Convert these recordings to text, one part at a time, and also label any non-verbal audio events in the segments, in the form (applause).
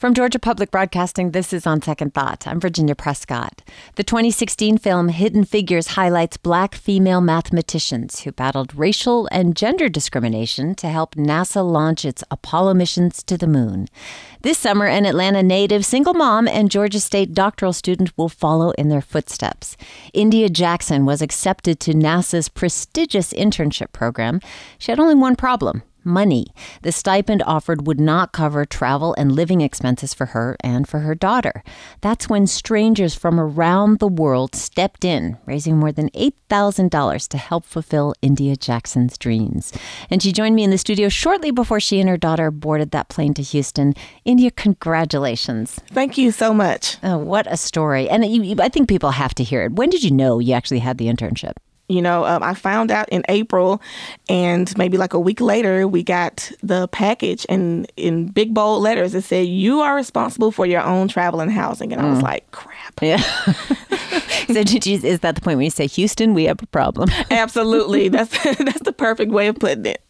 From Georgia Public Broadcasting, this is On Second Thought. I'm Virginia Prescott. The 2016 film Hidden Figures highlights black female mathematicians who battled racial and gender discrimination to help NASA launch its Apollo missions to the moon. This summer, an Atlanta native, single mom, and Georgia State doctoral student will follow in their footsteps. India Jackson was accepted to NASA's prestigious internship program. She had only one problem money. The stipend offered would not cover travel and living expenses for her and for her daughter. That's when strangers from around the world stepped in, raising more than $8,000 to help fulfill India Jackson's dreams. And she joined me in the studio shortly before she and her daughter boarded that plane to Houston. India, congratulations. Thank you so much. Oh, what a story. And you, I think people have to hear it. When did you know you actually had the internship? You know, um, I found out in April, and maybe like a week later, we got the package, and in big bold letters, it said, "You are responsible for your own travel and housing." And mm. I was mm. like, "Crap." Yeah. (laughs) so, you, is that the point when you say, "Houston, we have a problem"? (laughs) Absolutely. That's (laughs) that's the perfect way of putting it.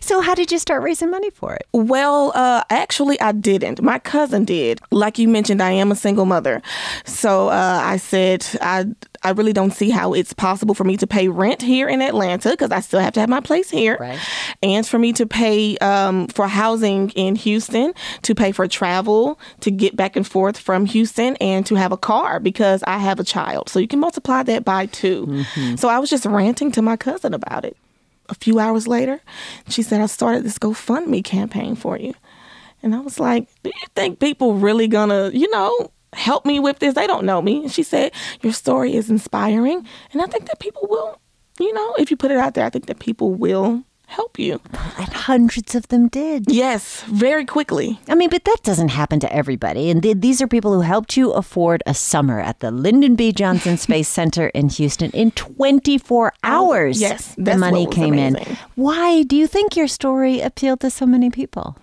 So, how did you start raising money for it? Well, uh, actually, I didn't. My cousin did. Like you mentioned, I am a single mother. So, uh, I said, I, I really don't see how it's possible for me to pay rent here in Atlanta because I still have to have my place here. Right. And for me to pay um, for housing in Houston, to pay for travel, to get back and forth from Houston, and to have a car because I have a child. So, you can multiply that by 2 mm-hmm. So, I was just ranting to my cousin about it a few hours later, she said, I started this GoFundMe campaign for you. And I was like, Do you think people really gonna, you know, help me with this? They don't know me. And she said, Your story is inspiring. And I think that people will, you know, if you put it out there, I think that people will help you. And hundreds of them did. Yes, very quickly. I mean, but that doesn't happen to everybody. And th- these are people who helped you afford a summer at the Lyndon B. Johnson (laughs) Space Center in Houston in 24 hours. yes, the money came amazing. in. Why do you think your story appealed to so many people?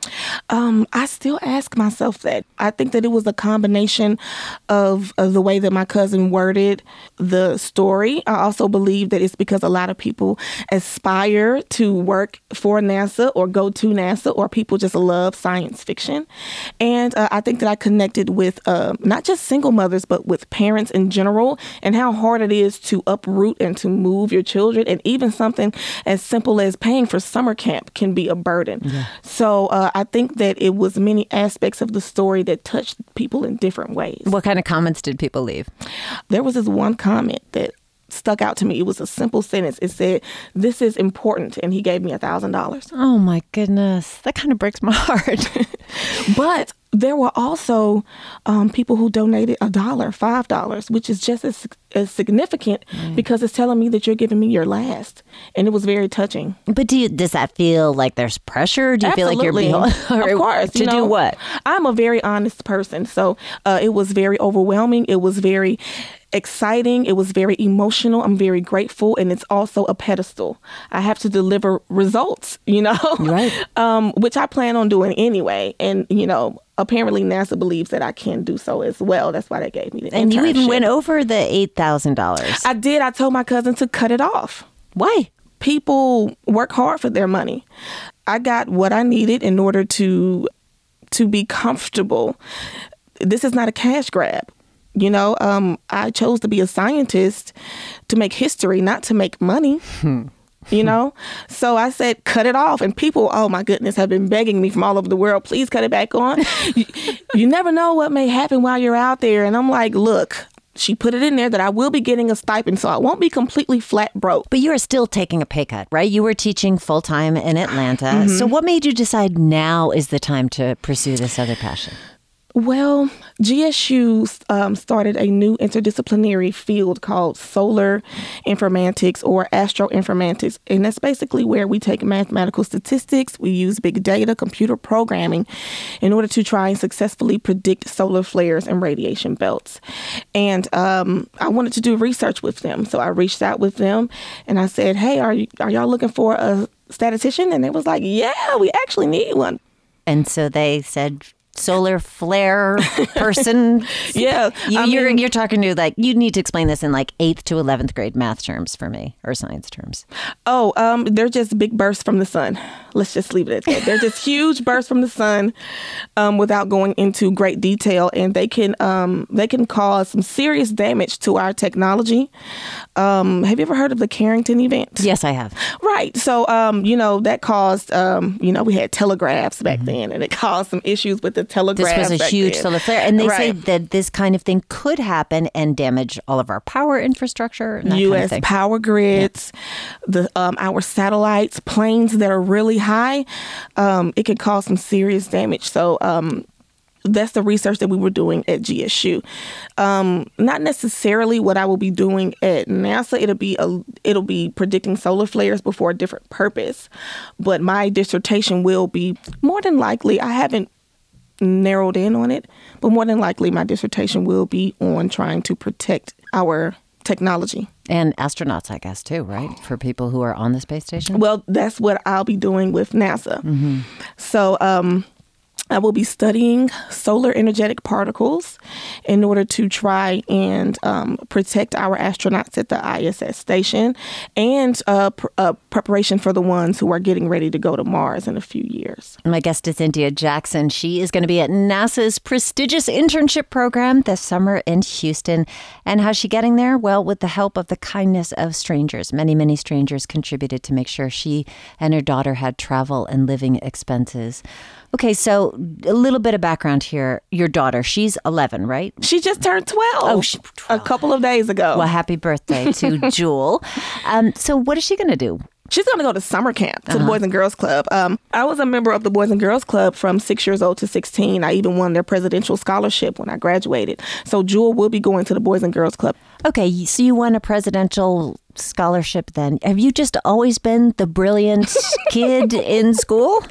Um, I still ask myself that. I think that it was a combination of, of the way that my cousin worded the story. I also believe that it's because a lot of people aspire to work work for NASA or go to NASA, or people just love science fiction. And uh, I think that I connected with uh, not just single mothers, but with parents in general, and how hard it is to uproot and to move your children. And even something as simple as paying for summer camp can be a burden. Yeah. So uh, I think that it was many aspects of the story that touched people in different ways. What kind of comments did people leave? There was this one comment that stuck out to me. It was a simple sentence. It said, "This is important," and he gave me a thousand dollars. Oh my goodness, that kind of breaks my (laughs) heart. (laughs) but there were also um, people who donated a dollar, five dollars, which is just as, as significant mm. because it's telling me that you're giving me your last, and it was very touching. But do you, does that feel like there's pressure? Do you Absolutely. feel like you're being (laughs) of course to you know, do what? I'm a very honest person, so uh, it was very overwhelming. It was very exciting. It was very emotional. I'm very grateful. And it's also a pedestal. I have to deliver results, you know, right. (laughs) um, which I plan on doing anyway. And, you know, apparently NASA believes that I can do so as well. That's why they gave me the And internship. you even went over the $8,000. I did. I told my cousin to cut it off. Why? People work hard for their money. I got what I needed in order to to be comfortable. This is not a cash grab. You know, um, I chose to be a scientist to make history, not to make money. you know? So I said, cut it off. And people, oh my goodness, have been begging me from all over the world, please cut it back on. you, you never know what may happen while you're out there. And I'm like, look, she put it in there that I will be getting a stipend, so I won't be completely flat broke. But you are still taking a pay cut, right? You were teaching full time in Atlanta. Mm-hmm. So, what made you decide now is the time to pursue this other passion? Well, GSU um, started a new interdisciplinary field called solar informatics or astroinformatics. And that's basically where we take mathematical statistics, we use big data, computer programming in order to try and successfully predict solar flares and radiation belts. And um, I wanted to do research with them. So I reached out with them and I said, Hey, are, are y'all looking for a statistician? And they was like, Yeah, we actually need one. And so they said, solar flare person. (laughs) Yeah, you, I you're you're talking to like you need to explain this in like eighth to eleventh grade math terms for me or science terms. Oh, um, they're just big bursts from the sun. Let's just leave it at that. They're just huge bursts from the sun, um, without going into great detail, and they can um, they can cause some serious damage to our technology. Um, have you ever heard of the Carrington event? Yes, I have. Right. So, um, you know, that caused, um, you know, we had telegraphs back then, and it caused some issues with the This was a huge then. solar flare, and they say that this kind of thing could happen and damage all of our power infrastructure. And that kind of U.S. power grids, the um, our satellites, planes that are really high, um, it could cause some serious damage. So. Um, that's the research that we were doing at GSU. Um, not necessarily what I will be doing at NASA. It'll be a, it'll be predicting solar flares, but for a different purpose. But my dissertation will be more than likely. I haven't narrowed in on it, but more than likely, my dissertation will be on trying to protect our technology. and astronauts, I guess, too, right? For people who are on the space station. Well, that's what I'll be doing with NASA. So, um, I will be studying solar energetic particles in order to try and um, protect our astronauts at the ISS station and uh, pr- uh, preparation for the ones who are getting ready to go to Mars in a few years. My guest is India Jackson. She is going to be at NASA's prestigious internship program this summer in Houston. And how's she getting there? Well, with the help of the kindness of strangers. Many, many strangers contributed to make sure she and her daughter had travel and living expenses. Okay, so a little bit of background here. Your daughter, she's 11, right? She just turned 12 Oh, she- a couple of days ago. Well, happy birthday to (laughs) Jewel. Um, so, what is she going to do? She's going to go to summer camp to the Boys and Girls Club. Um, I was a member of the Boys and Girls Club from six years old to 16. I even won their presidential scholarship when I graduated. So Jewel will be going to the Boys and Girls Club. Okay, so you won a presidential scholarship then. Have you just always been the brilliant (laughs) kid in school?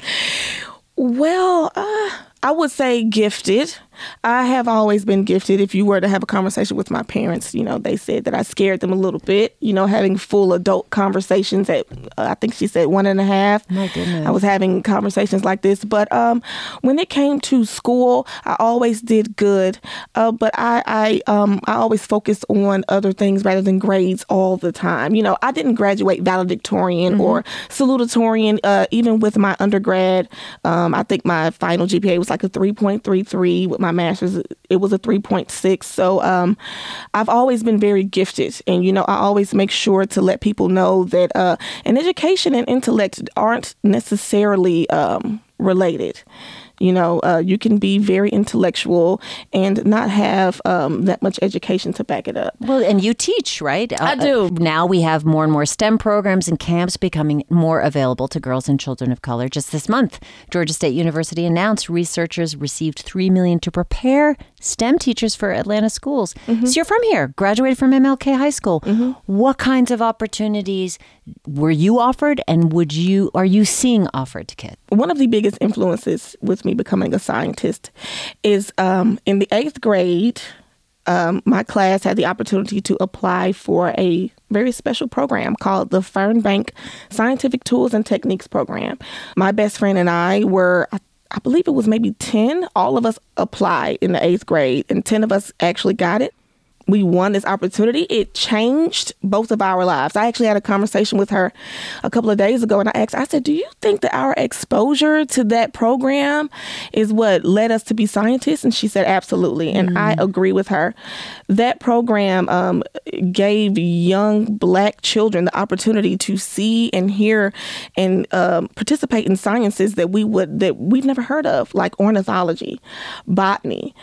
Well, uh, I would say gifted. I have always been gifted. If you were to have a conversation with my parents, you know, they said that I scared them a little bit, you know, having full adult conversations at, uh, I think she said one and a half. My goodness. I was having conversations like this. But um, when it came to school, I always did good. Uh, but I, I, um, I always focused on other things rather than grades all the time. You know, I didn't graduate valedictorian or salutatorian, uh, even with my undergrad. Um, I think my final GPA was like a 3.33. With my master's, it was a 3.6. So um, I've always been very gifted. And, you know, I always make sure to let people know that uh, an education and intellect aren't necessarily um, related. You know, uh, you can be very intellectual and not have um, that much education to back it up. Well, and you teach, right? Uh, I do. now we have more and more STEM programs and camps becoming more available to girls and children of color. Just this month, Georgia State University announced researchers received three million to prepare STEM teachers for Atlanta schools. So you're from here, graduated from MLK High School. What kinds of opportunities were you offered, and would you are you seeing offered to kids? one of the biggest influences with me becoming a scientist is um, in the eighth grade. Um, my class had the opportunity to apply for a very special program called the Fernbank Scientific Tools and Techniques Program. My best friend and I were, I, I believe it was maybe 10. All of us applied in the eighth grade, and 10 of us actually got it we won this opportunity, it changed both of our lives. I actually had a conversation with her a couple of days ago and I asked, I said, Do you think that our exposure to that program is what led us to be scientists? And she said, Absolutely. And I agree with her. That program um, gave young black children the opportunity to see and hear and um, participate in sciences that we would that we've never heard of, like ornithology, botany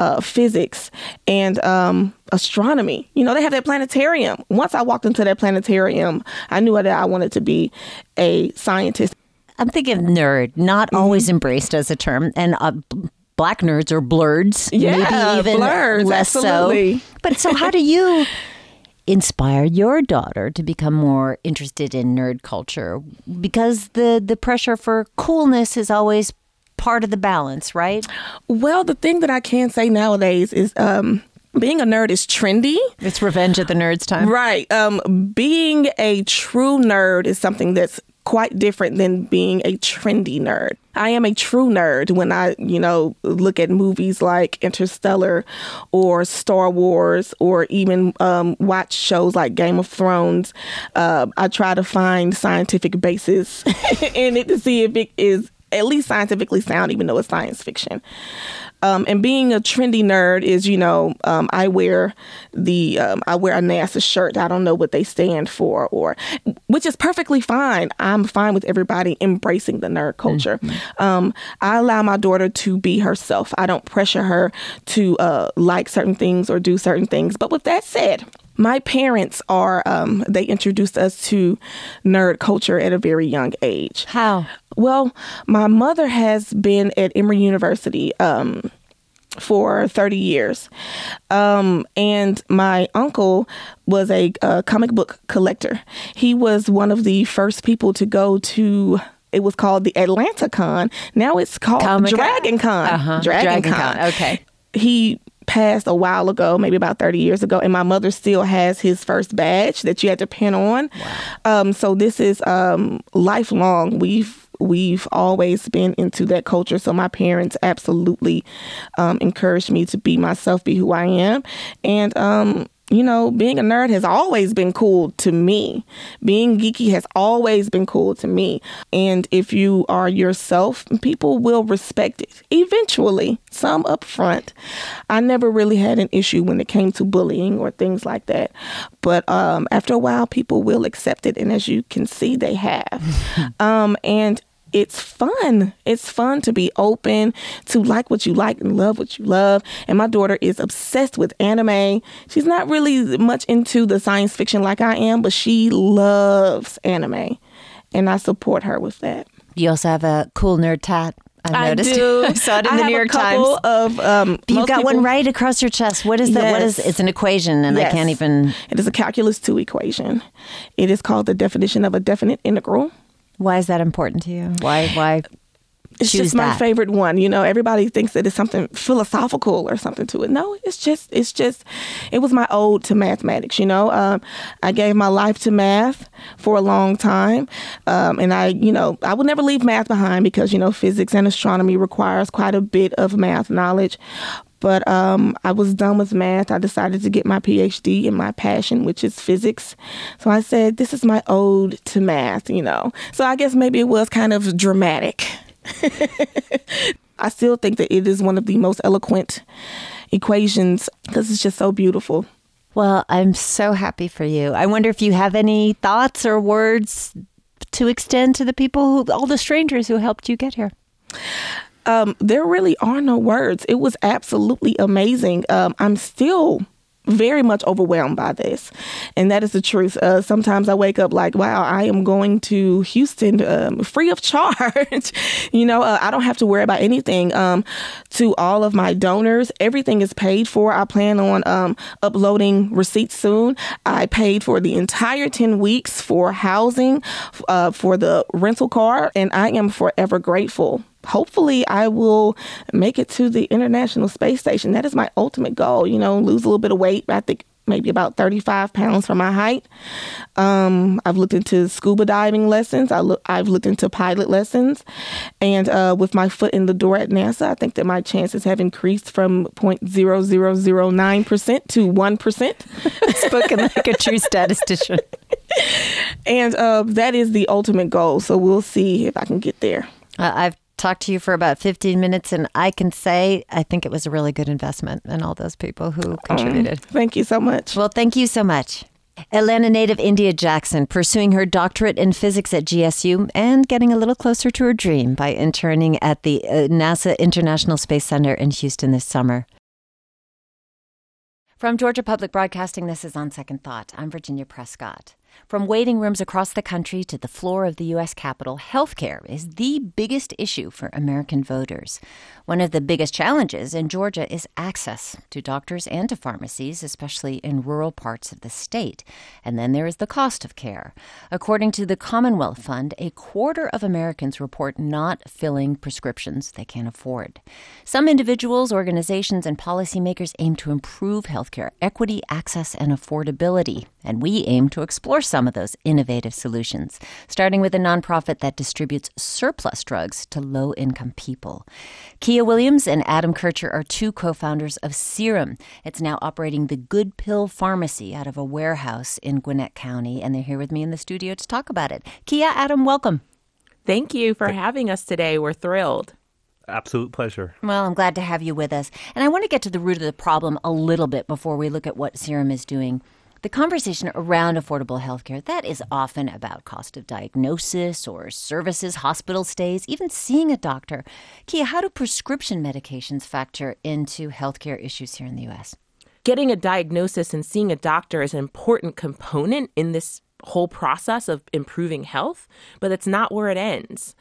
uh, physics and um, astronomy. You know, they have that planetarium. Once I walked into that planetarium, I knew that I wanted to be a scientist. I'm thinking nerd, not always embraced as a term, and uh, black nerds or blerds, Yeah, maybe even blerds, less absolutely. so. But so, how do you (laughs) inspire your daughter to become more interested in nerd culture? Because the the pressure for coolness is always part of the balance, right? Well, the thing that I can say nowadays is um, being a nerd is trendy. It's revenge of the nerds time. Right. Um, being a true nerd is something that's quite different than being a trendy nerd. I am a true nerd when I, you know, look at movies like Interstellar or Star Wars or even um, watch shows like Game of Thrones. Uh, I try to find scientific basis (laughs) in it to see if it is at least scientifically sound, even though it's science fiction. Um, and being a trendy nerd is, you know, um, I wear the um, I wear a NASA shirt. I don't know what they stand for, or which is perfectly fine. I'm fine with everybody embracing the nerd culture. Mm-hmm. Um, I allow my daughter to be herself. I don't pressure her to uh, like certain things or do certain things. But with that said, my parents are um, they introduced us to nerd culture at a very young age how well my mother has been at emory university um, for 30 years um, and my uncle was a, a comic book collector he was one of the first people to go to it was called the Atlanta Con. Now it's called Dragon Con. Uh-huh. Dragon, Dragon Con. Con. Okay. He passed a while ago, maybe about 30 years ago, and my mother still has his first badge that you had to pin on. Wow. Um, so this is um, lifelong. We've we've always been into that culture. So my parents absolutely um, encouraged me to be myself, be who I am, and um, you know, being a nerd has always been cool to me. Being geeky has always been cool to me. And if you are yourself, people will respect it eventually, some up front. I never really had an issue when it came to bullying or things like that. But um, after a while, people will accept it. And as you can see, they have. (laughs) um, and it's fun. It's fun to be open, to like what you like and love what you love. And my daughter is obsessed with anime. She's not really much into the science fiction like I am, but she loves anime. And I support her with that. You also have a cool nerd tat. I've I noticed. do. I (laughs) saw it in I the New York Times. Of um, you got people, one right across your chest. What is yes. that? What is? It's an equation, and yes. I can't even. It is a calculus two equation. It is called the definition of a definite integral. Why is that important to you? Why why it's just my that? favorite one. You know, everybody thinks that it's something philosophical or something to it. No, it's just it's just it was my ode to mathematics. You know, um, I gave my life to math for a long time, um, and I you know I would never leave math behind because you know physics and astronomy requires quite a bit of math knowledge. But um, I was done with math. I decided to get my PhD in my passion, which is physics. So I said, this is my ode to math, you know. So I guess maybe it was kind of dramatic. (laughs) I still think that it is one of the most eloquent equations because it's just so beautiful. Well, I'm so happy for you. I wonder if you have any thoughts or words to extend to the people who, all the strangers who helped you get here um, there really are no words. It was absolutely amazing. Um, I'm still very much overwhelmed by this. And that is the truth. Uh, sometimes I wake up like, wow, I am going to Houston um, free of (laughs) charge. you know, uh, I don't have to worry about anything. Um, to all of my donors, everything is paid for. I plan on um, uploading receipts soon. I paid for the entire 10 weeks for housing, uh, for the rental car, and I am forever grateful hopefully I will make it to the International Space Station. That is my ultimate goal, you know, lose a little bit of weight. I think maybe about 35 pounds for my height. Um, I've looked into scuba diving lessons. I look, I've looked into pilot lessons. And uh, with my foot in the door at NASA, I think that my chances have increased from 0.0009% to 1%. (laughs) Spoken like a true statistician. (laughs) and uh, that is the ultimate goal. So we'll see if I can get there. Uh, I've talked to you for about 15 minutes, and I can say I think it was a really good investment and all those people who contributed. Um, thank you so much. Well, thank you so much. Atlanta native India Jackson pursuing her doctorate in physics at GSU and getting a little closer to her dream by interning at the uh, NASA International Space Center in Houston this summer. From Georgia Public Broadcasting, this is On Second Thought. I'm Virginia Prescott. From waiting rooms across the country to the floor of the U.S. Capitol, healthcare is the biggest issue for American voters. One of the biggest challenges in Georgia is access to doctors and to pharmacies, especially in rural parts of the state. And then there is the cost of care. According to the Commonwealth Fund, a quarter of Americans report not filling prescriptions they can't afford. Some individuals, organizations, and policymakers aim to improve healthcare equity, access, and affordability. And we aim to explore some of those innovative solutions, starting with a nonprofit that distributes surplus drugs to low income people. Kiah Williams and Adam Kircher are two co founders of SIRUM. It's now operating the Good Pill Pharmacy out of a warehouse in Gwinnett County, and they're here with me in the studio to talk about it. Kiah, Adam, welcome. Thank you for having us today. We're thrilled. Absolute pleasure. Well, I'm glad to have you with us. And I want to get to the root of the problem a little bit before we look at what SIRUM is doing. The conversation around affordable healthcare, that is often about cost of diagnosis or services, hospital stays, even seeing a doctor. Kiah, how do prescription medications factor into healthcare issues here in the US? Getting a diagnosis and seeing a doctor is an important component in this whole process of improving health, but it's not where it ends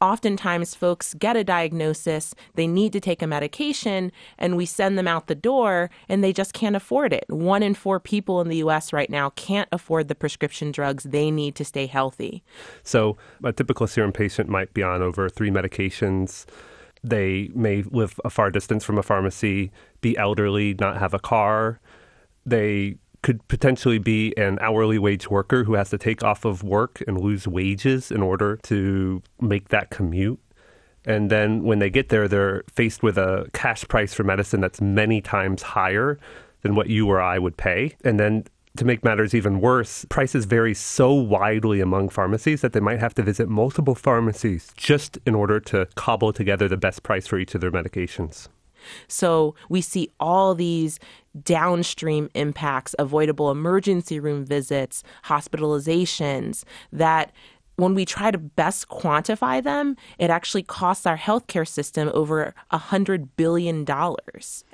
oftentimes folks get a diagnosis, they need to take a medication, and we send them out the door and they just can't afford it. One in four people in the US right now can't afford the prescription drugs they need to stay healthy. So, a typical SIRUM patient might be on over three medications. They may live a far distance from a pharmacy, be elderly, not have a car. They could potentially be an hourly wage worker who has to take off of work and lose wages in order to make that commute. And then when they get there, they're faced with a cash price for medicine that's many times higher than what you or I would pay. And then to make matters even worse, prices vary so widely among pharmacies that they might have to visit multiple pharmacies just in order to cobble together the best price for each of their medications. So we see all these downstream impacts, avoidable emergency room visits, hospitalizations that when we try to best quantify them, it actually costs our healthcare system over $100 billion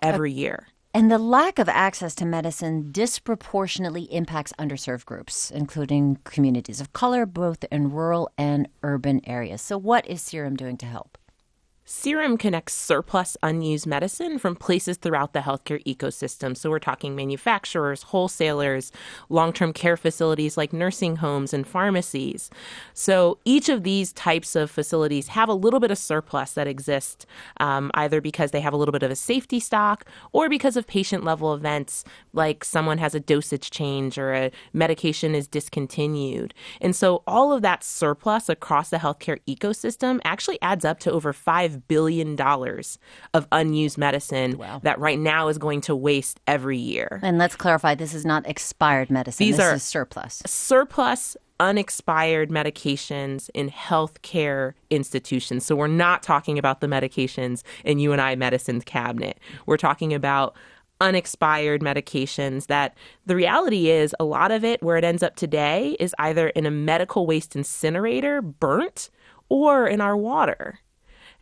every year. And the lack of access to medicine disproportionately impacts underserved groups, including communities of color, both in rural and urban areas. So, what is SIRUM doing to help? SIRUM connects surplus unused medicine from places throughout the healthcare ecosystem. So we're talking manufacturers, wholesalers, long term care facilities like nursing homes and pharmacies. So each of these types of facilities have a little bit of surplus that exists, um, either because they have a little bit of a safety stock or because of patient level events like someone has a dosage change or a medication is discontinued. And so all of that surplus across the healthcare ecosystem actually adds up to over 5 $5 billion of unused medicine wow. that right now is going to waste every year. And let's clarify this is not expired medicine. These this are is surplus. Surplus unexpired medications in healthcare institutions. So we're not talking about the medications in you and I medicine's cabinet. We're talking about unexpired medications that the reality is a lot of it where it ends up today is either in a medical waste incinerator burnt or in our water.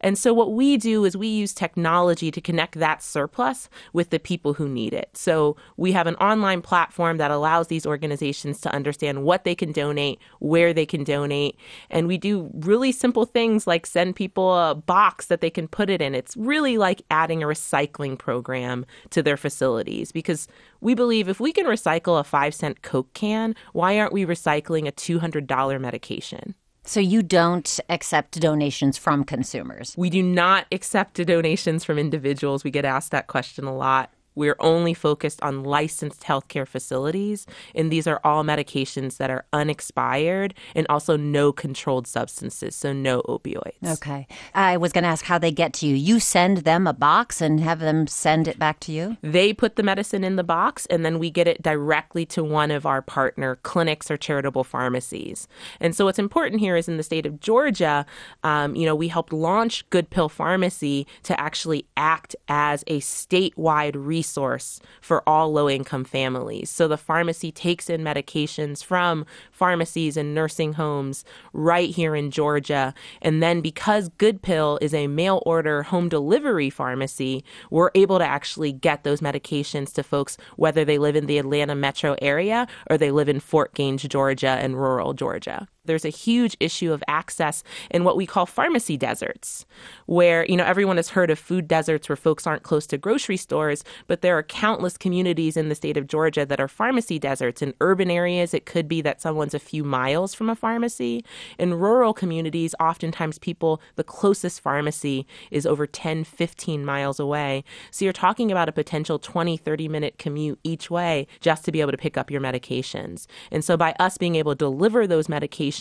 And so what we do is we use technology to connect that surplus with the people who need it. So we have an online platform that allows these organizations to understand what they can donate, where they can donate, and we do really simple things like send people a box that they can put it in. It's really like adding a recycling program to their facilities because we believe if we can recycle a 5 cent Coke can, why aren't we recycling a $200 medication? So you don't accept donations from consumers? We do not accept donations from individuals. We get asked that question a lot. We're only focused on licensed healthcare facilities, and these are all medications that are unexpired and also no controlled substances, so no opioids. Okay. I was going to ask how they get to you. You send them a box and have them send it back to you? They put the medicine in the box, and then we get it directly to one of our partner clinics or charitable pharmacies. And so, what's important here is in the state of Georgia, um, you know, we helped launch Good Pill Pharmacy to actually act as a statewide resource resource for all low income families. So the pharmacy takes in medications from pharmacies and nursing homes right here in Georgia. And then because Good Pill is a mail order home delivery pharmacy, we're able to actually get those medications to folks whether they live in the Atlanta metro area or they live in Fort Gaines, Georgia and rural Georgia. There's a huge issue of access in what we call pharmacy deserts, where, you know, everyone has heard of food deserts where folks aren't close to grocery stores, but there are countless communities in the state of Georgia that are pharmacy deserts. In urban areas, it could be that someone's a few miles from a pharmacy. In rural communities, oftentimes people, the closest pharmacy is over 10, 15 miles away. So you're talking about a potential 20, 30 minute commute each way just to be able to pick up your medications. And so by us being able to deliver those medications,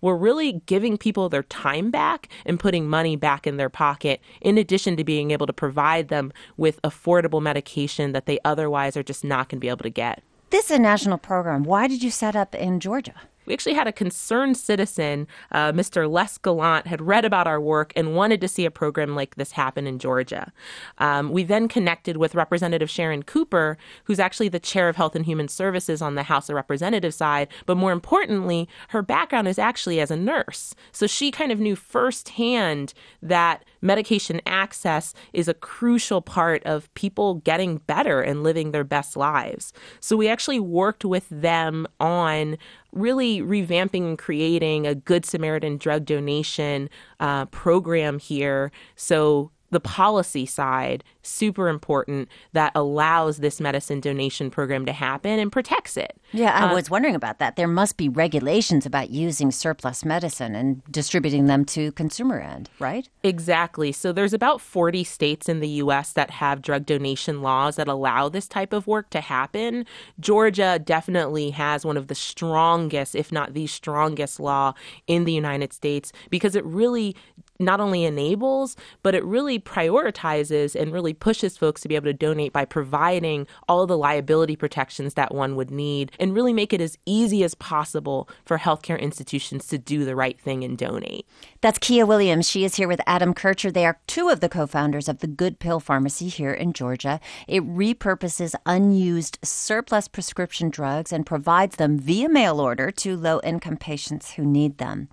we're really giving people their time back and putting money back in their pocket, in addition to being able to provide them with affordable medication that they otherwise are just not going to be able to get. This is a national program. Why did you set up in Georgia? We actually had a concerned citizen, uh, Mr. Les Gallant, had read about our work and wanted to see a program like this happen in Georgia. Um, we then connected with Representative Sharon Cooper, who's actually the chair of Health and Human Services on the House of Representatives side. But more importantly, her background is actually as a nurse. So she kind of knew firsthand that medication access is a crucial part of people getting better and living their best lives. So we actually worked with them on really revamping and creating a Good Samaritan drug donation uh, program here. So the policy side super important that allows this medicine donation program to happen and protects it. Yeah, I uh, was wondering about that. There must be regulations about using surplus medicine and distributing them to consumer end, right? Exactly. So there's about 40 states in the US that have drug donation laws that allow this type of work to happen. Georgia definitely has one of the strongest, if not the strongest law in the United States because it really not only enables, but it really prioritizes and really pushes folks to be able to donate by providing all the liability protections that one would need and really make it as easy as possible for healthcare institutions to do the right thing and donate. That's Kiah Williams. She is here with Adam Kircher. They are two of the co founders of the Good Pill Pharmacy here in Georgia. It repurposes unused surplus prescription drugs and provides them via mail order to low income patients who need them.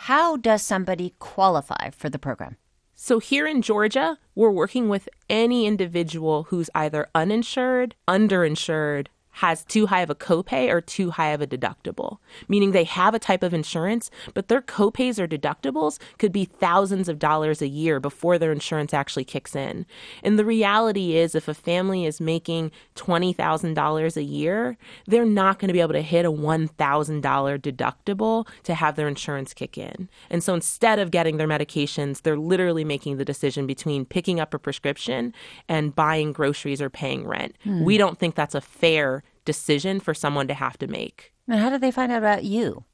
How does somebody qualify for the program? So, here in Georgia, we're working with any individual who's either uninsured, underinsured, has too high of a copay or too high of a deductible, meaning they have a type of insurance, but their copays or deductibles could be thousands of dollars a year before their insurance actually kicks in. And the reality is, if a family is making $20,000 a year, they're not going to be able to hit a $1,000 deductible to have their insurance kick in. And so instead of getting their medications, they're literally making the decision between picking up a prescription and buying groceries or paying rent. Hmm. We don't think that's a fair decision for someone to have to make. And how did they find out about you?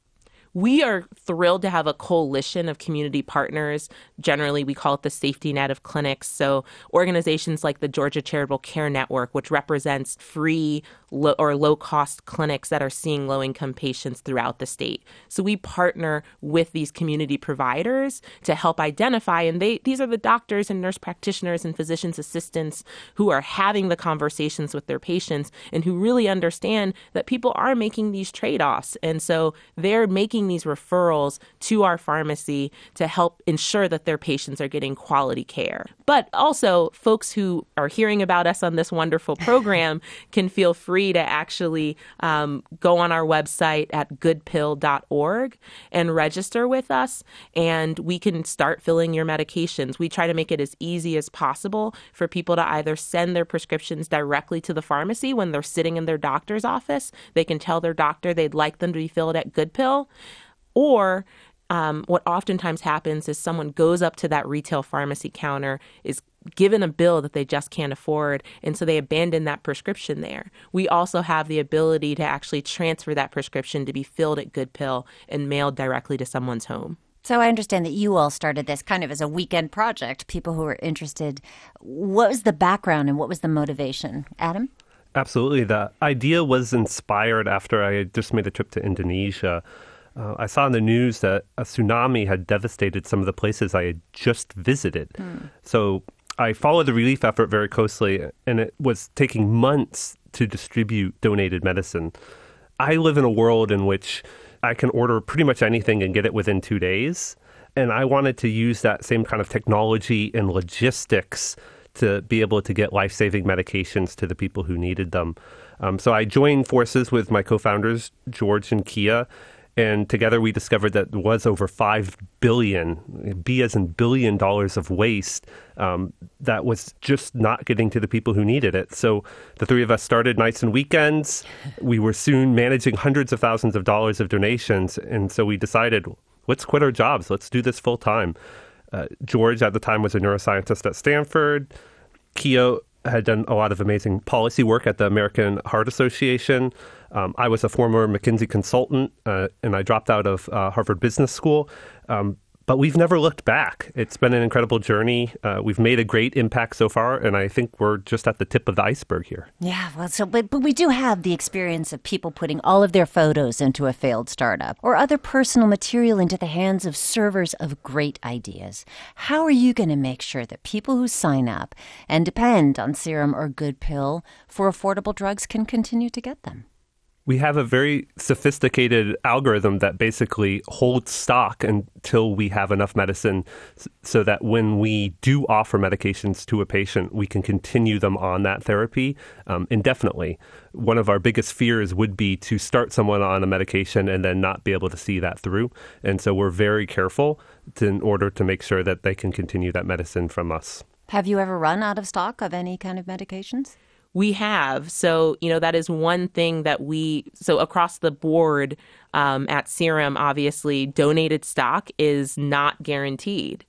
We are thrilled to have a coalition of community partners. Generally, we call it the safety net of clinics. So, organizations like the Georgia Charitable Care Network, which represents free low, or low cost clinics that are seeing low income patients throughout the state. So, we partner with these community providers to help identify, and they these are the doctors and nurse practitioners and physicians assistants who are having the conversations with their patients and who really understand that people are making these trade offs. And so, they're making these referrals to our pharmacy to help ensure that their patients are getting quality care. But also, folks who are hearing about us on this wonderful (laughs) program can feel free to actually um, go on our website at goodpill.org and register with us, and we can start filling your medications. We try to make it as easy as possible for people to either send their prescriptions directly to the pharmacy when they're sitting in their doctor's office. They can tell their doctor they'd like them to be filled at Good Pill. Or um, what oftentimes happens is someone goes up to that retail pharmacy counter, is given a bill that they just can't afford, and so they abandon that prescription there. We also have the ability to actually transfer that prescription to be filled at Good Pill and mailed directly to someone's home. So I understand that you all started this kind of as a weekend project, people who were interested. What was the background and what was the motivation? Adam? Absolutely. The idea was inspired after I just made a trip to Indonesia. Uh, I saw in the news that a tsunami had devastated some of the places I had just visited. Mm. So I followed the relief effort very closely, and it was taking months to distribute donated medicine. I live in a world in which I can order pretty much anything and get it within two days. And I wanted to use that same kind of technology and logistics to be able to get life saving medications to the people who needed them. Um, so I joined forces with my co founders, George and Kiah, And together we discovered that there was over 5 billion, B as in billion dollars of waste um, that was just not getting to the people who needed it. So the three of us started nights and weekends. We were soon managing hundreds of thousands of dollars of donations. And so we decided, let's quit our jobs. Let's do this full time. Uh, George at the time was a neuroscientist at Stanford. Kiah had done a lot of amazing policy work at the American Heart Association. Um, I was a former McKinsey consultant, uh, and I dropped out of uh, Harvard Business School. Um, but we've never looked back. It's been an incredible journey. Uh, we've made a great impact so far, and I think we're just at the tip of the iceberg here. Yeah, well, so but, but we do have the experience of people putting all of their photos into a failed startup or other personal material into the hands of servers of great ideas. How are you going to make sure that people who sign up and depend on SIRUM or Good Pill for affordable drugs can continue to get them? We have a very sophisticated algorithm that basically holds stock until we have enough medicine so that when we do offer medications to a patient, we can continue them on that therapy um, indefinitely. One of our biggest fears would be to start someone on a medication and then not be able to see that through. And so we're very careful to, in order to make sure that they can continue that medicine from us. Have you ever run out of stock of any kind of medications? We have. So, you know, that is one thing that we, so across the board um, at SIRUM, obviously, donated stock is not guaranteed.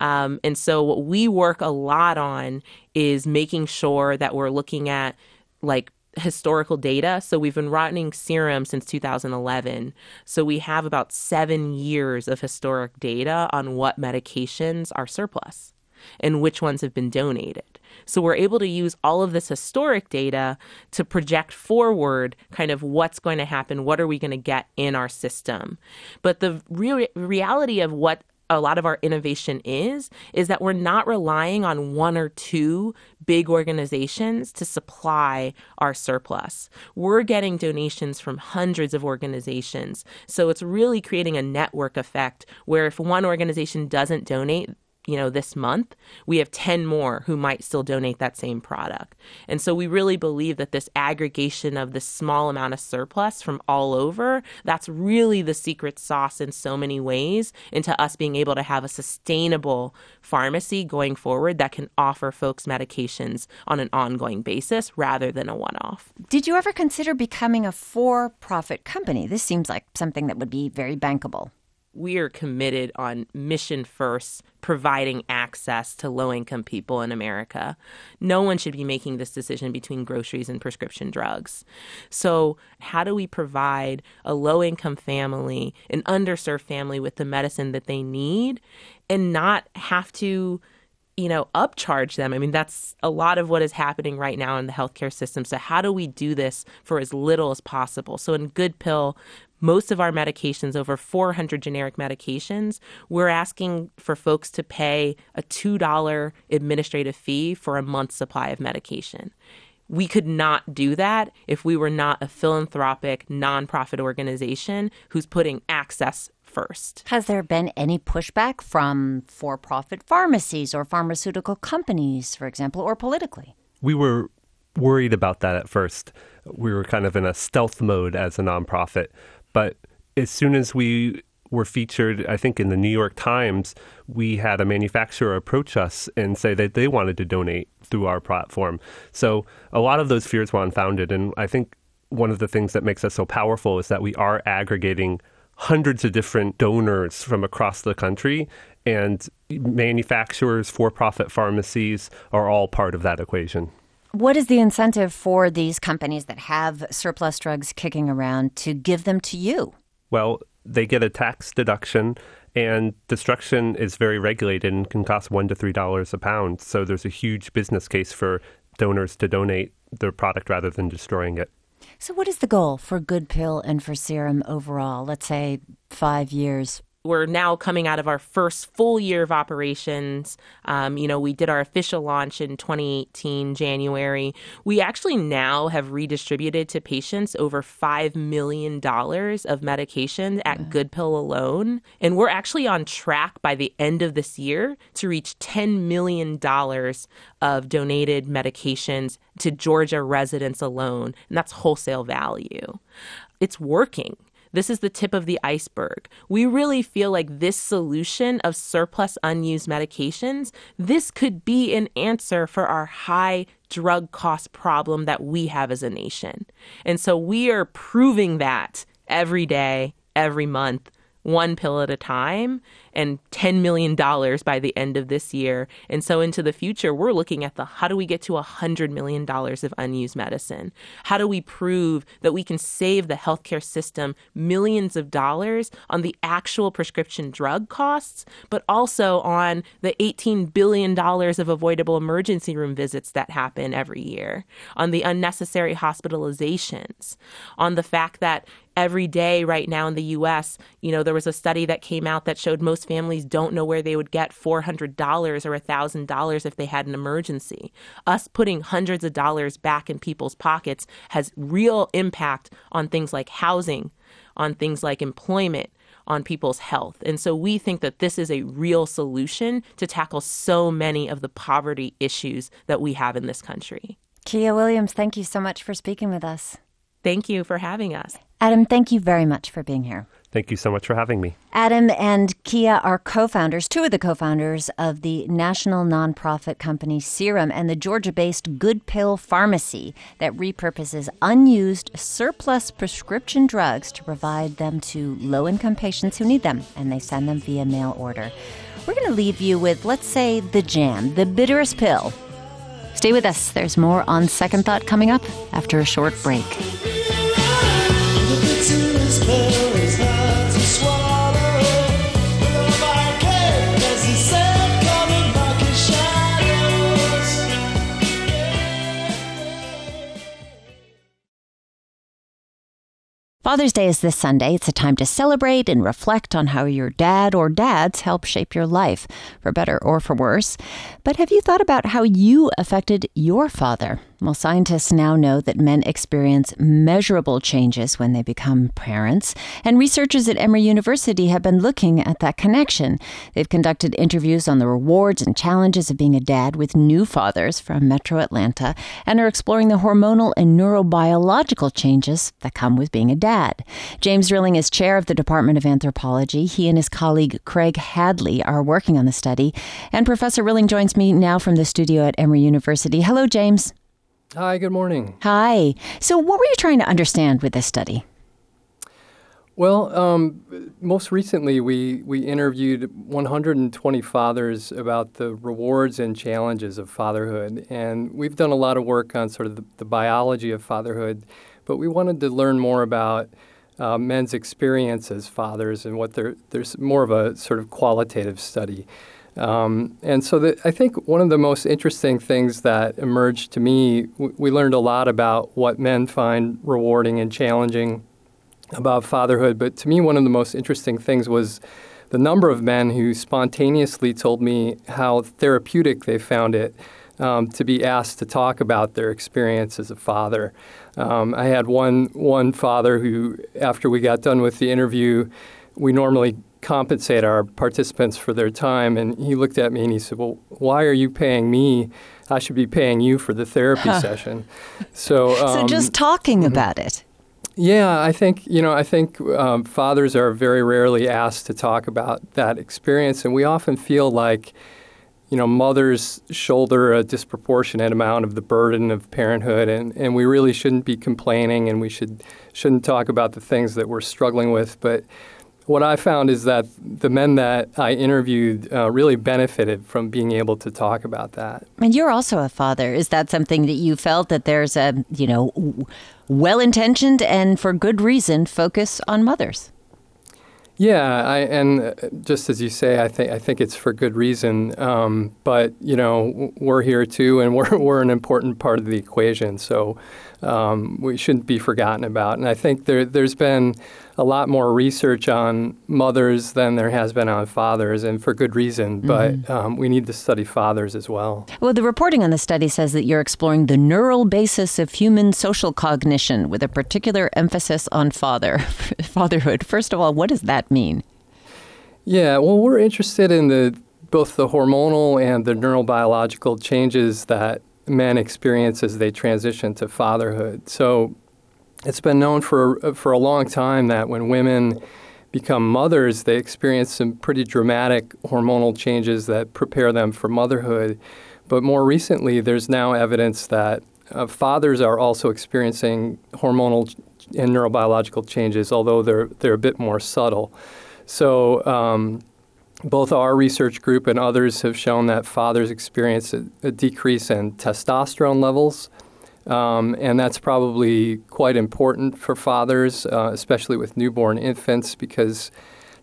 Um, and so, what we work a lot on is making sure that we're looking at like historical data. So we've been running SIRUM since 2011. So we have about seven years of historic data on what medications are surplus and which ones have been donated. So we're able to use all of this historic data to project forward kind of what's going to happen, what are we going to get in our system. But the real reality of what a lot of our innovation is is that we're not relying on one or two big organizations to supply our surplus. We're getting donations from hundreds of organizations. So it's really creating a network effect where if one organization doesn't donate, you know, this month, we have 10 more who might still donate that same product. And so we really believe that this aggregation of this small amount of surplus from all over, that's really the secret sauce in so many ways into us being able to have a sustainable pharmacy going forward that can offer folks medications on an ongoing basis rather than a one off. Did you ever consider becoming a for profit company? This seems like something that would be very bankable we are committed on mission first, providing access to low income people in America. No one should be making this decision between groceries and prescription drugs. So, how do we provide a low income family, an underserved family with the medicine that they need and not have to? you know, upcharge them. I mean, that's a lot of what is happening right now in the healthcare system. So, how do we do this for as little as possible? So, in Good Pill, most of our medications, over 400 generic medications, we're asking for folks to pay a $2 administrative fee for a month's supply of medication. We could not do that if we were not a philanthropic, nonprofit organization who's putting access first. Has there been any pushback from for profit pharmacies or pharmaceutical companies, for example, or politically? We were worried about that at first. We were kind of in a stealth mode as a nonprofit. But as soon as we were featured, I think, in the New York Times, we had a manufacturer approach us and say that they wanted to donate through our platform. So a lot of those fears were unfounded. And I think one of the things that makes us so powerful is that we are aggregating hundreds of different donors from across the country. And manufacturers, for profit pharmacies are all part of that equation. What is the incentive for these companies that have surplus drugs kicking around to give them to you? Well, they get a tax deduction, and destruction is very regulated and can cost one to three dollars a pound. So there's a huge business case for donors to donate their product rather than destroying it. So, what is the goal for Good Pill and for SIRUM overall? Let's say five years we're now coming out of our first full year of operations. Um, you know, we did our official launch in 2018, January. We actually now have redistributed to patients over $5 million of medication at yeah. Good Pill alone. And we're actually on track by the end of this year to reach $10 million of donated medications to Georgia residents alone. And that's wholesale value. It's working This is the tip of the iceberg. We really feel like this solution of surplus unused medications, this could be an answer for our high drug cost problem that we have as a nation. And so we are proving that every day, every month one pill at a time and $10 million by the end of this year. And so into the future, we're looking at the how do we get to $100 million of unused medicine? How do we prove that we can save the healthcare system millions of dollars on the actual prescription drug costs, but also on the $18 billion of avoidable emergency room visits that happen every year, on the unnecessary hospitalizations, on the fact that every day right now in the US, you know, there was a study that came out that showed most families don't know where they would get $400 or $1,000 if they had an emergency. Us putting hundreds of dollars back in people's pockets has real impact on things like housing, on things like employment, on people's health. And so we think that this is a real solution to tackle so many of the poverty issues that we have in this country. Kiah Williams, thank you so much for speaking with us. Thank you for having us. Adam, thank you very much for being here. Thank you so much for having me. Adam and Kiah are co founders, two of the co founders of the national nonprofit company SIRUM and the Georgia based Good Pill Pharmacy that repurposes unused surplus prescription drugs to provide them to low income patients who need them, and they send them via mail order. We're going to leave you with, let's say, the jam, the bitterest pill. Stay with us. There's more on Second Thought coming up after a short break. Father's Day is this Sunday. It's a time to celebrate and reflect on how your dad or dads help shape your life, for better or for worse. But have you thought about how you affected your father? Well, scientists now know that men experience measurable changes when they become parents, and researchers at Emory University have been looking at that connection. They've conducted interviews on the rewards and challenges of being a dad with new fathers from metro Atlanta and are exploring the hormonal and neurobiological changes that come with being a dad. James Rilling is chair of the Department of Anthropology. He and his colleague Craig Hadley are working on the study, and Professor Rilling joins me now from the studio at Emory University. Hello, James. Hi, good morning. Hi. So, what were you trying to understand with this study? Well, um, most recently, we, we interviewed 120 fathers about the rewards and challenges of fatherhood. And we've done a lot of work on sort of the, the biology of fatherhood, but we wanted to learn more about uh, men's experience as fathers and what they're, there's more of a sort of qualitative study. Um, and so the, I think one of the most interesting things that emerged to me, w- we learned a lot about what men find rewarding and challenging about fatherhood. But to me, one of the most interesting things was the number of men who spontaneously told me how therapeutic they found it um, to be asked to talk about their experience as a father. Um, I had one one father who, after we got done with the interview, we normally compensate our participants for their time. And he looked at me and he said, Well, why are you paying me? I should be paying you for the therapy session. So, (laughs) um, so just talking mm-hmm. about it. Yeah, I think you know. I think um, fathers are very rarely asked to talk about that experience, and we often feel like, you know, mothers shoulder a disproportionate amount of the burden of parenthood, and, and we really shouldn't be complaining, and we should shouldn't talk about the things that we're struggling with. But what I found is that the men that I interviewed uh, really benefited from being able to talk about that. And you're also a father. Is that something that you felt that there's a, you know, well intentioned and for good reason focus on mothers? Yeah, I, and uh, just as you say, I think I think it's for good reason. Um, but you know, we're here too, and (laughs) we're we're an important part of the equation. So um, we shouldn't be forgotten about. And I think there there's been a lot more research on mothers than there has been on fathers, and for good reason. Mm-hmm. But um, we need to study fathers as well. Well, the reporting on the study says that you're exploring the neural basis of human social cognition with a particular emphasis on father (laughs) fatherhood. First of all, what does that mean? Yeah, well, we're interested in the both the hormonal and the neurobiological changes that men experience as they transition to fatherhood. So it's been known for for a long time that when women become mothers, they experience some pretty dramatic hormonal changes that prepare them for motherhood. But more recently, there's now evidence that uh, fathers are also experiencing hormonal and neurobiological changes, although they're they're a bit more subtle. So. Um, both our research group and others have shown that fathers experience a, a decrease in testosterone levels, um, and that's probably quite important for fathers, uh, especially with newborn infants, because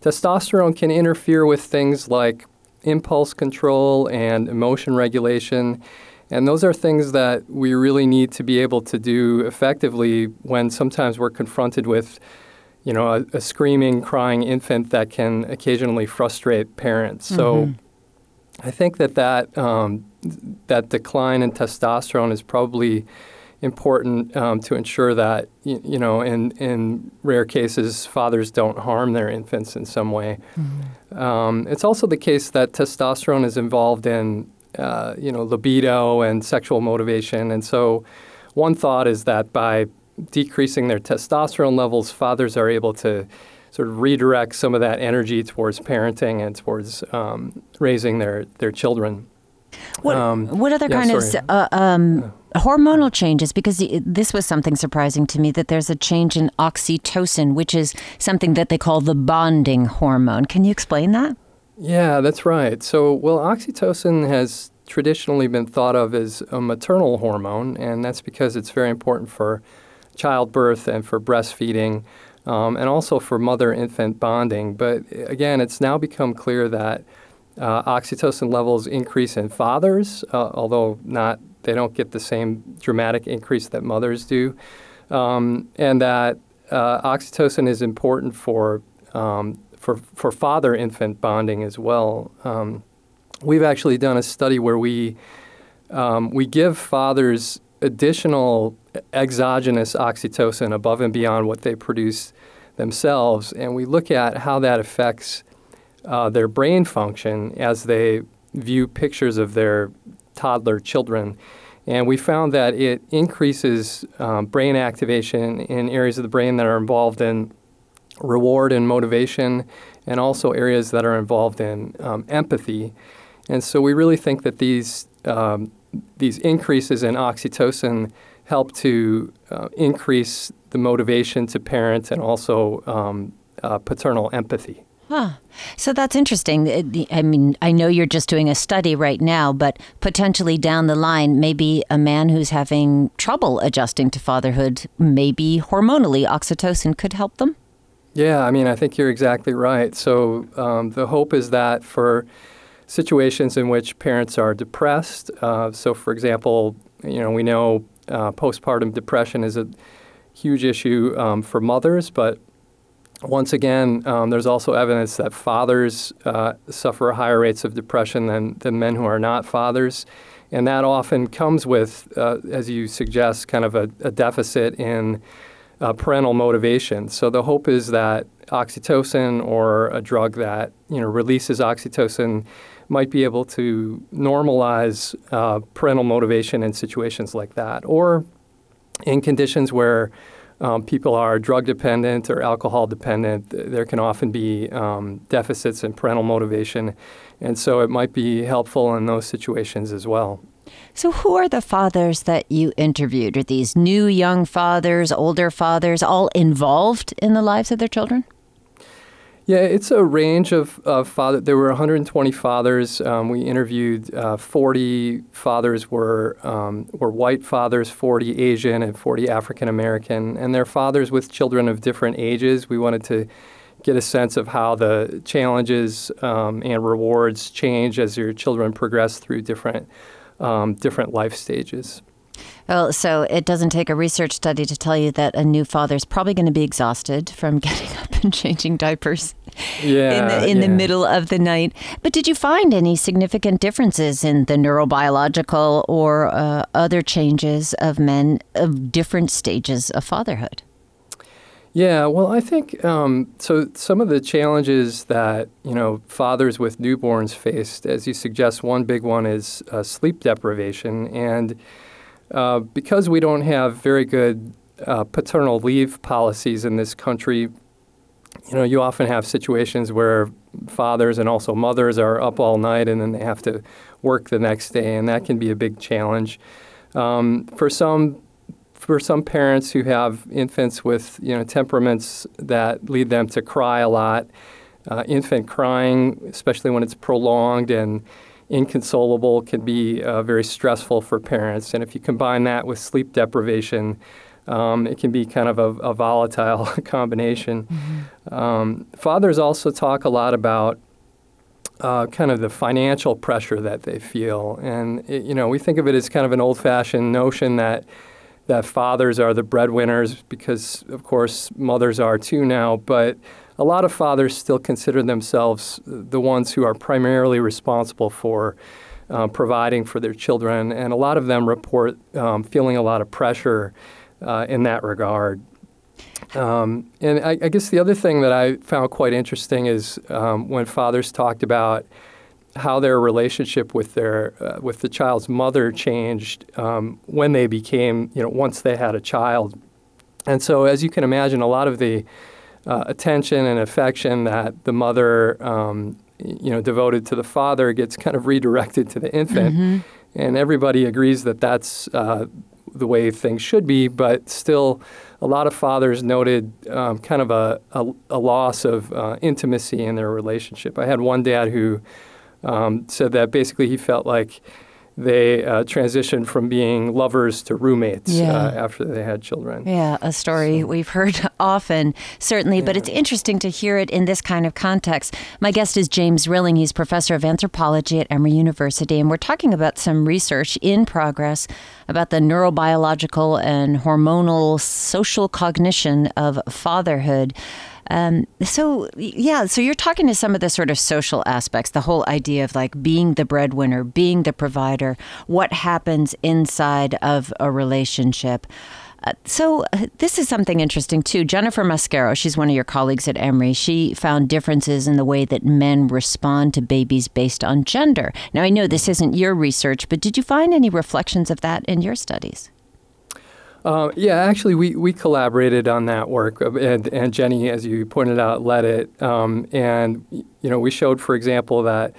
testosterone can interfere with things like impulse control and emotion regulation. And those are things that we really need to be able to do effectively when sometimes we're confronted with, you know, a, a screaming, crying infant that can occasionally frustrate parents. Mm-hmm. So I think that that, um, that decline in testosterone is probably important um, to ensure that you, you, know in in rare cases fathers don't harm their infants in some way. Mm-hmm. Um, it's also the case that testosterone is involved in uh, you know libido and sexual motivation, and so one thought is that by decreasing their testosterone levels, fathers are able to sort of redirect some of that energy towards parenting and towards um, raising their their children. What, um, what other yeah, kind sorry. of uh, um, hormonal changes? Because this was something surprising to me that there's a change in oxytocin, which is something that they call the bonding hormone. Can you explain that? Yeah, that's right. So, well, oxytocin has traditionally been thought of as a maternal hormone, and that's because it's very important for childbirth and for breastfeeding. Um, and also for mother infant bonding. But again, it's now become clear that uh, oxytocin levels increase in fathers, uh, although not they don't get the same dramatic increase that mothers do, um, and that uh, oxytocin is important for um, for for father infant bonding as well. Um, we've actually done a study where we um, we give fathers additional exogenous oxytocin above and beyond what they produce themselves, and we look at how that affects uh, their brain function as they view pictures of their toddler children. And we found that it increases um, brain activation in areas of the brain that are involved in reward and motivation, and also areas that are involved in um, empathy. And so we really think that these um, these increases in oxytocin help to uh, increase the motivation to parent and also um, uh, paternal empathy. Huh. So that's interesting. I mean, I know you're just doing a study right now, but potentially down the line, maybe a man who's having trouble adjusting to fatherhood, maybe hormonally, oxytocin could help them? Yeah, I mean, I think you're exactly right. So um, the hope is that for situations in which parents are depressed, uh, so for example, you know, we know uh, postpartum depression is a huge issue um, for mothers, but once again, um, there's also evidence that fathers uh, suffer higher rates of depression than, than men who are not fathers. And that often comes with, uh, as you suggest, kind of a, a deficit in uh, parental motivation. So the hope is that oxytocin or a drug that you know releases oxytocin might be able to normalize uh, parental motivation in situations like that, or in conditions where um, people are drug dependent or alcohol dependent, there can often be um, deficits in parental motivation. And so it might be helpful in those situations as well. So, who are the fathers that you interviewed? Are these new young fathers, older fathers, all involved in the lives of their children? Yeah, it's a range of, of. There were 120 fathers. Um, we interviewed uh, 40 fathers were um, were white fathers, 40 Asian, and 40 African American, and their fathers with children of different ages. We wanted to get a sense of how the challenges um, and rewards change as your children progress through different um, different life stages. Well, so it doesn't take a research study to tell you that a new father is probably going to be exhausted from (laughs) getting up and changing diapers yeah, in the in yeah. the middle of the night. But did you find any significant differences in the neurobiological or uh, other changes of men of different stages of fatherhood? Yeah, well, I think um, so. Some of the challenges that you know fathers with newborns faced, as you suggest, one big one is uh, sleep deprivation, and uh, because we don't have very good uh, paternal leave policies in this country, you know, you often have situations where fathers and also mothers are up all night and then they have to work the next day, and that can be a big challenge. Um, for some for some parents who have infants with you know temperaments that lead them to cry a lot, uh, infant crying, especially when it's prolonged and inconsolable, can be uh, very stressful for parents. And if you combine that with sleep deprivation, um, it can be kind of a, a volatile (laughs) combination. Mm-hmm. Um, fathers also talk a lot about uh, kind of the financial pressure that they feel, and it, you know we think of it as kind of an old-fashioned notion that that fathers are the breadwinners because, of course, mothers are too now. But a lot of fathers still consider themselves the ones who are primarily responsible for uh, providing for their children, and a lot of them report um, feeling a lot of pressure uh, in that regard. Um, and I, I, guess the other thing that I found quite interesting is um, when fathers talked about how their relationship with their uh, with the child's mother changed um, when they became you know once they had a child, and so as you can imagine, a lot of the uh, attention and affection that the mother um, you know devoted to the father gets kind of redirected to the infant, mm-hmm. and everybody agrees that that's uh, the way things should be, but still. A lot of fathers noted um, kind of a, a, a loss of uh, intimacy in their relationship. I had one dad who um, said that basically he felt like they uh, transitioned from being lovers to roommates uh, yeah. uh, after they had children. Yeah, a story so. we've heard (laughs) often, certainly, yeah. but it's interesting to hear it in this kind of context. My guest is James Rilling. He's professor of anthropology at Emory University, and we're talking about some research in progress about the neurobiological and hormonal social cognition of fatherhood. Um, so, yeah, so you're talking to some of the sort of social aspects, the whole idea of like being the breadwinner, being the provider, what happens inside of a relationship. Uh, so, uh, this is something interesting too. Jennifer Mascaro, she's one of your colleagues at Emory, she found differences in the way that men respond to babies based on gender. Now, I know this isn't your research, but did you find any reflections of that in your studies? Uh, yeah, actually, we, we collaborated on that work, and, and Jenny, as you pointed out, led it. Um, and you know, we showed, for example, that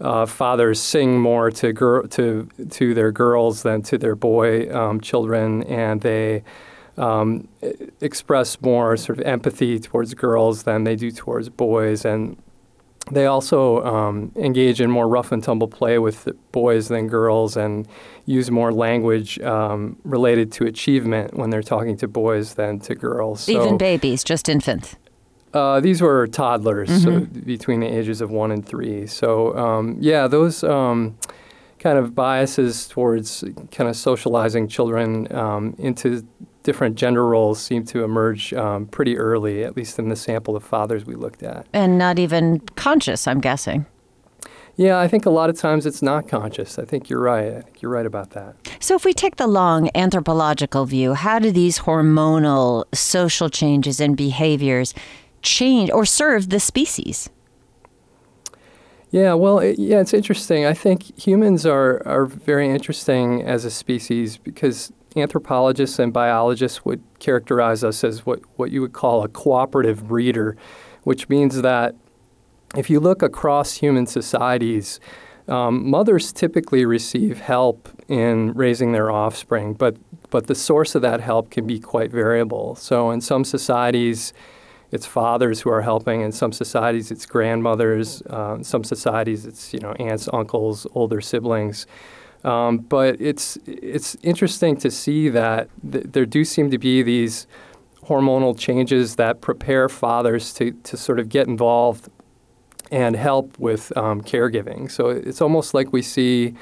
uh, fathers sing more to girl to to their girls than to their boy um, children, and they um, express more sort of empathy towards girls than they do towards boys. And they also um, engage in more rough and tumble play with boys than girls and use more language um, related to achievement when they're talking to boys than to girls. So, Even babies, just infants. Uh, these were toddlers mm-hmm. so between the ages of one and three. So, um, yeah, those um, kind of biases towards kind of socializing children um, into different gender roles seem to emerge um, pretty early, at least in the sample of fathers we looked at. And not even conscious, I'm guessing. Yeah, I think a lot of times it's not conscious. I think you're right. I think you're right about that. So, if we take the long anthropological view, how do these hormonal social changes and behaviors change or serve the species? Yeah, well, it, yeah, it's interesting. I think humans are, are very interesting as a species because anthropologists and biologists would characterize us as what, what you would call a cooperative breeder, which means that if you look across human societies, um, mothers typically receive help in raising their offspring, but, but the source of that help can be quite variable. So, in some societies, it's fathers who are helping. In some societies, it's grandmothers. Uh, in some societies, it's you know aunts, uncles, older siblings. Um, but it's it's interesting to see that th- there do seem to be these hormonal changes that prepare fathers to, to sort of get involved and help with um, caregiving. So it's almost like we see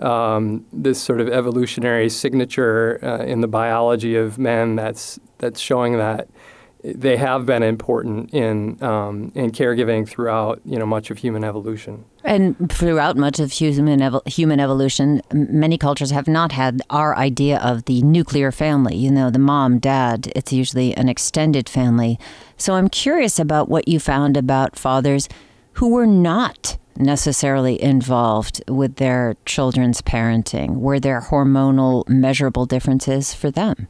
um, this sort of evolutionary signature uh, in the biology of men that's that's showing that they have been important in um, in caregiving throughout you know much of human evolution. And throughout much of human evo- human evolution, many cultures have not had our idea of the nuclear family. You know, the mom, dad. It's usually an extended family. So I'm curious about what you found about fathers who were not necessarily involved with their children's parenting. Were there hormonal measurable differences for them?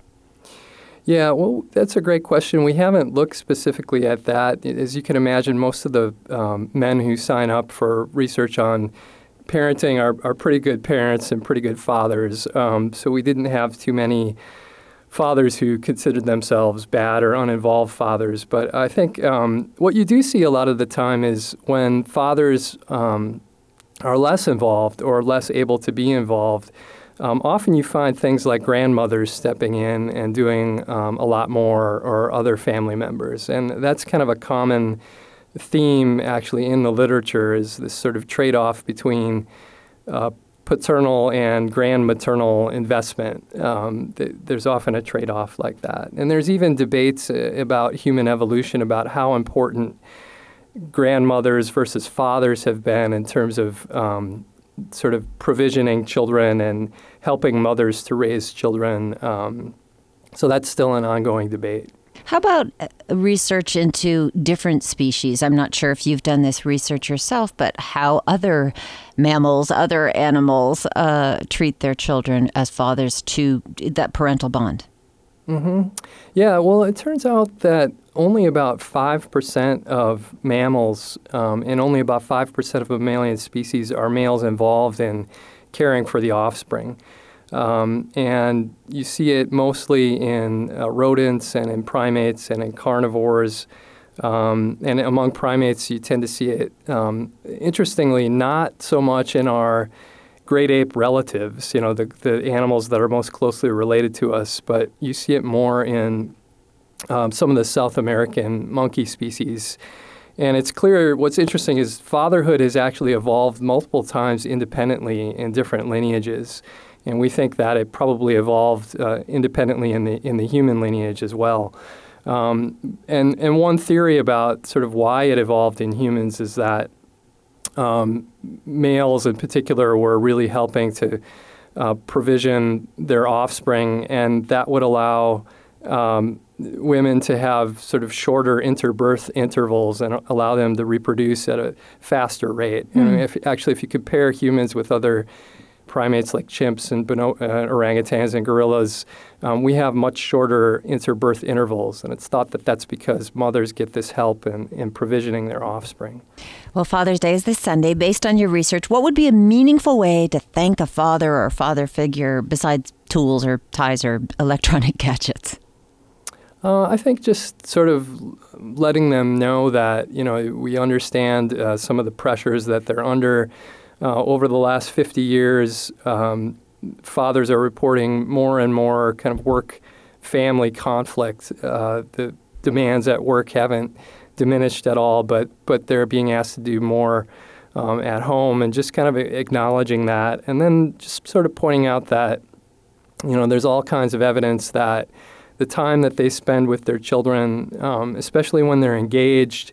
Yeah, well, that's a great question. We haven't looked specifically at that. As you can imagine, most of the um, men who sign up for research on parenting are, are pretty good parents and pretty good fathers. Um, so we didn't have too many fathers who considered themselves bad or uninvolved fathers. But I think um, what you do see a lot of the time is when fathers um, are less involved or less able to be involved. Um, often you find things like grandmothers stepping in and doing um, a lot more, or other family members, and that's kind of a common theme actually in the literature is this sort of trade-off between uh, paternal and grandmaternal investment. Um, th- there's often a trade-off like that, and there's even debates uh, about human evolution about how important grandmothers versus fathers have been in terms of um, sort of provisioning children and helping mothers to raise children. Um, so that's still an ongoing debate. How about uh, research into different species? I'm not sure if you've done this research yourself, but how other mammals, other animals uh, treat their children as fathers to that parental bond. Mm-hmm. Yeah, well, it turns out that only about 5% of mammals um, and only about 5% of mammalian species are males involved in caring for the offspring. Um, and you see it mostly in uh, rodents and in primates and in carnivores. Um, and among primates, you tend to see it, um, interestingly, not so much in our great ape relatives, you know, the, the animals that are most closely related to us, but you see it more in um, some of the South American monkey species. And it's clear what's interesting is fatherhood has actually evolved multiple times independently in different lineages and we think that it probably evolved uh, independently in the in the human lineage as well. Um, and and one theory about sort of why it evolved in humans is that um, males in particular were really helping to uh, provision their offspring, and that would allow um, women to have sort of shorter interbirth intervals and allow them to reproduce at a faster rate. Mm. And if, actually, if you compare humans with other primates like chimps and bono- uh, orangutans and gorillas, um, we have much shorter interbirth intervals. And it's thought that that's because mothers get this help in, in provisioning their offspring. Well, Father's Day is this Sunday. Based on your research, what would be a meaningful way to thank a father or father figure besides tools or ties or electronic (laughs) gadgets? Uh, I think just sort of letting them know that you know we understand uh, some of the pressures that they're under, uh, over the last 50 years, um, fathers are reporting more and more kind of work family conflict. Uh, the demands at work haven't diminished at all, but, but they're being asked to do more um, at home and just kind of acknowledging that. And then just sort of pointing out that, you know, there's all kinds of evidence that the time that they spend with their children, um, especially when they're engaged,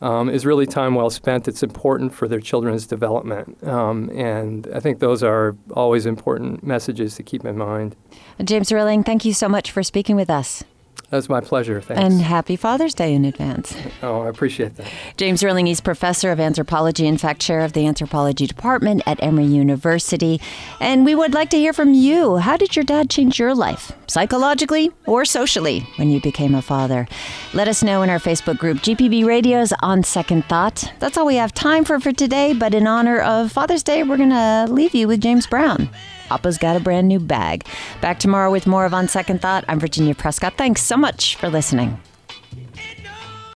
um, is really time well spent. It's important for their children's development. Um, and I think those are always important messages to keep in mind. James Rilling, thank you so much for speaking with us. That's my pleasure. Thanks. And happy Father's Day in advance. Oh, I appreciate that. James Rilling, he's professor of anthropology in fact chair of the anthropology department at Emory University. And we would like to hear from you. How did your dad change your life, psychologically or socially, when you became a father? Let us know in our Facebook group, GPB Radio's On Second Thought. That's all we have time for for today, but in honor of Father's Day, we're going to leave you with James Brown. Papa's got a brand new bag. Back tomorrow with more of On Second Thought. I'm Virginia Prescott. Thanks so much for listening.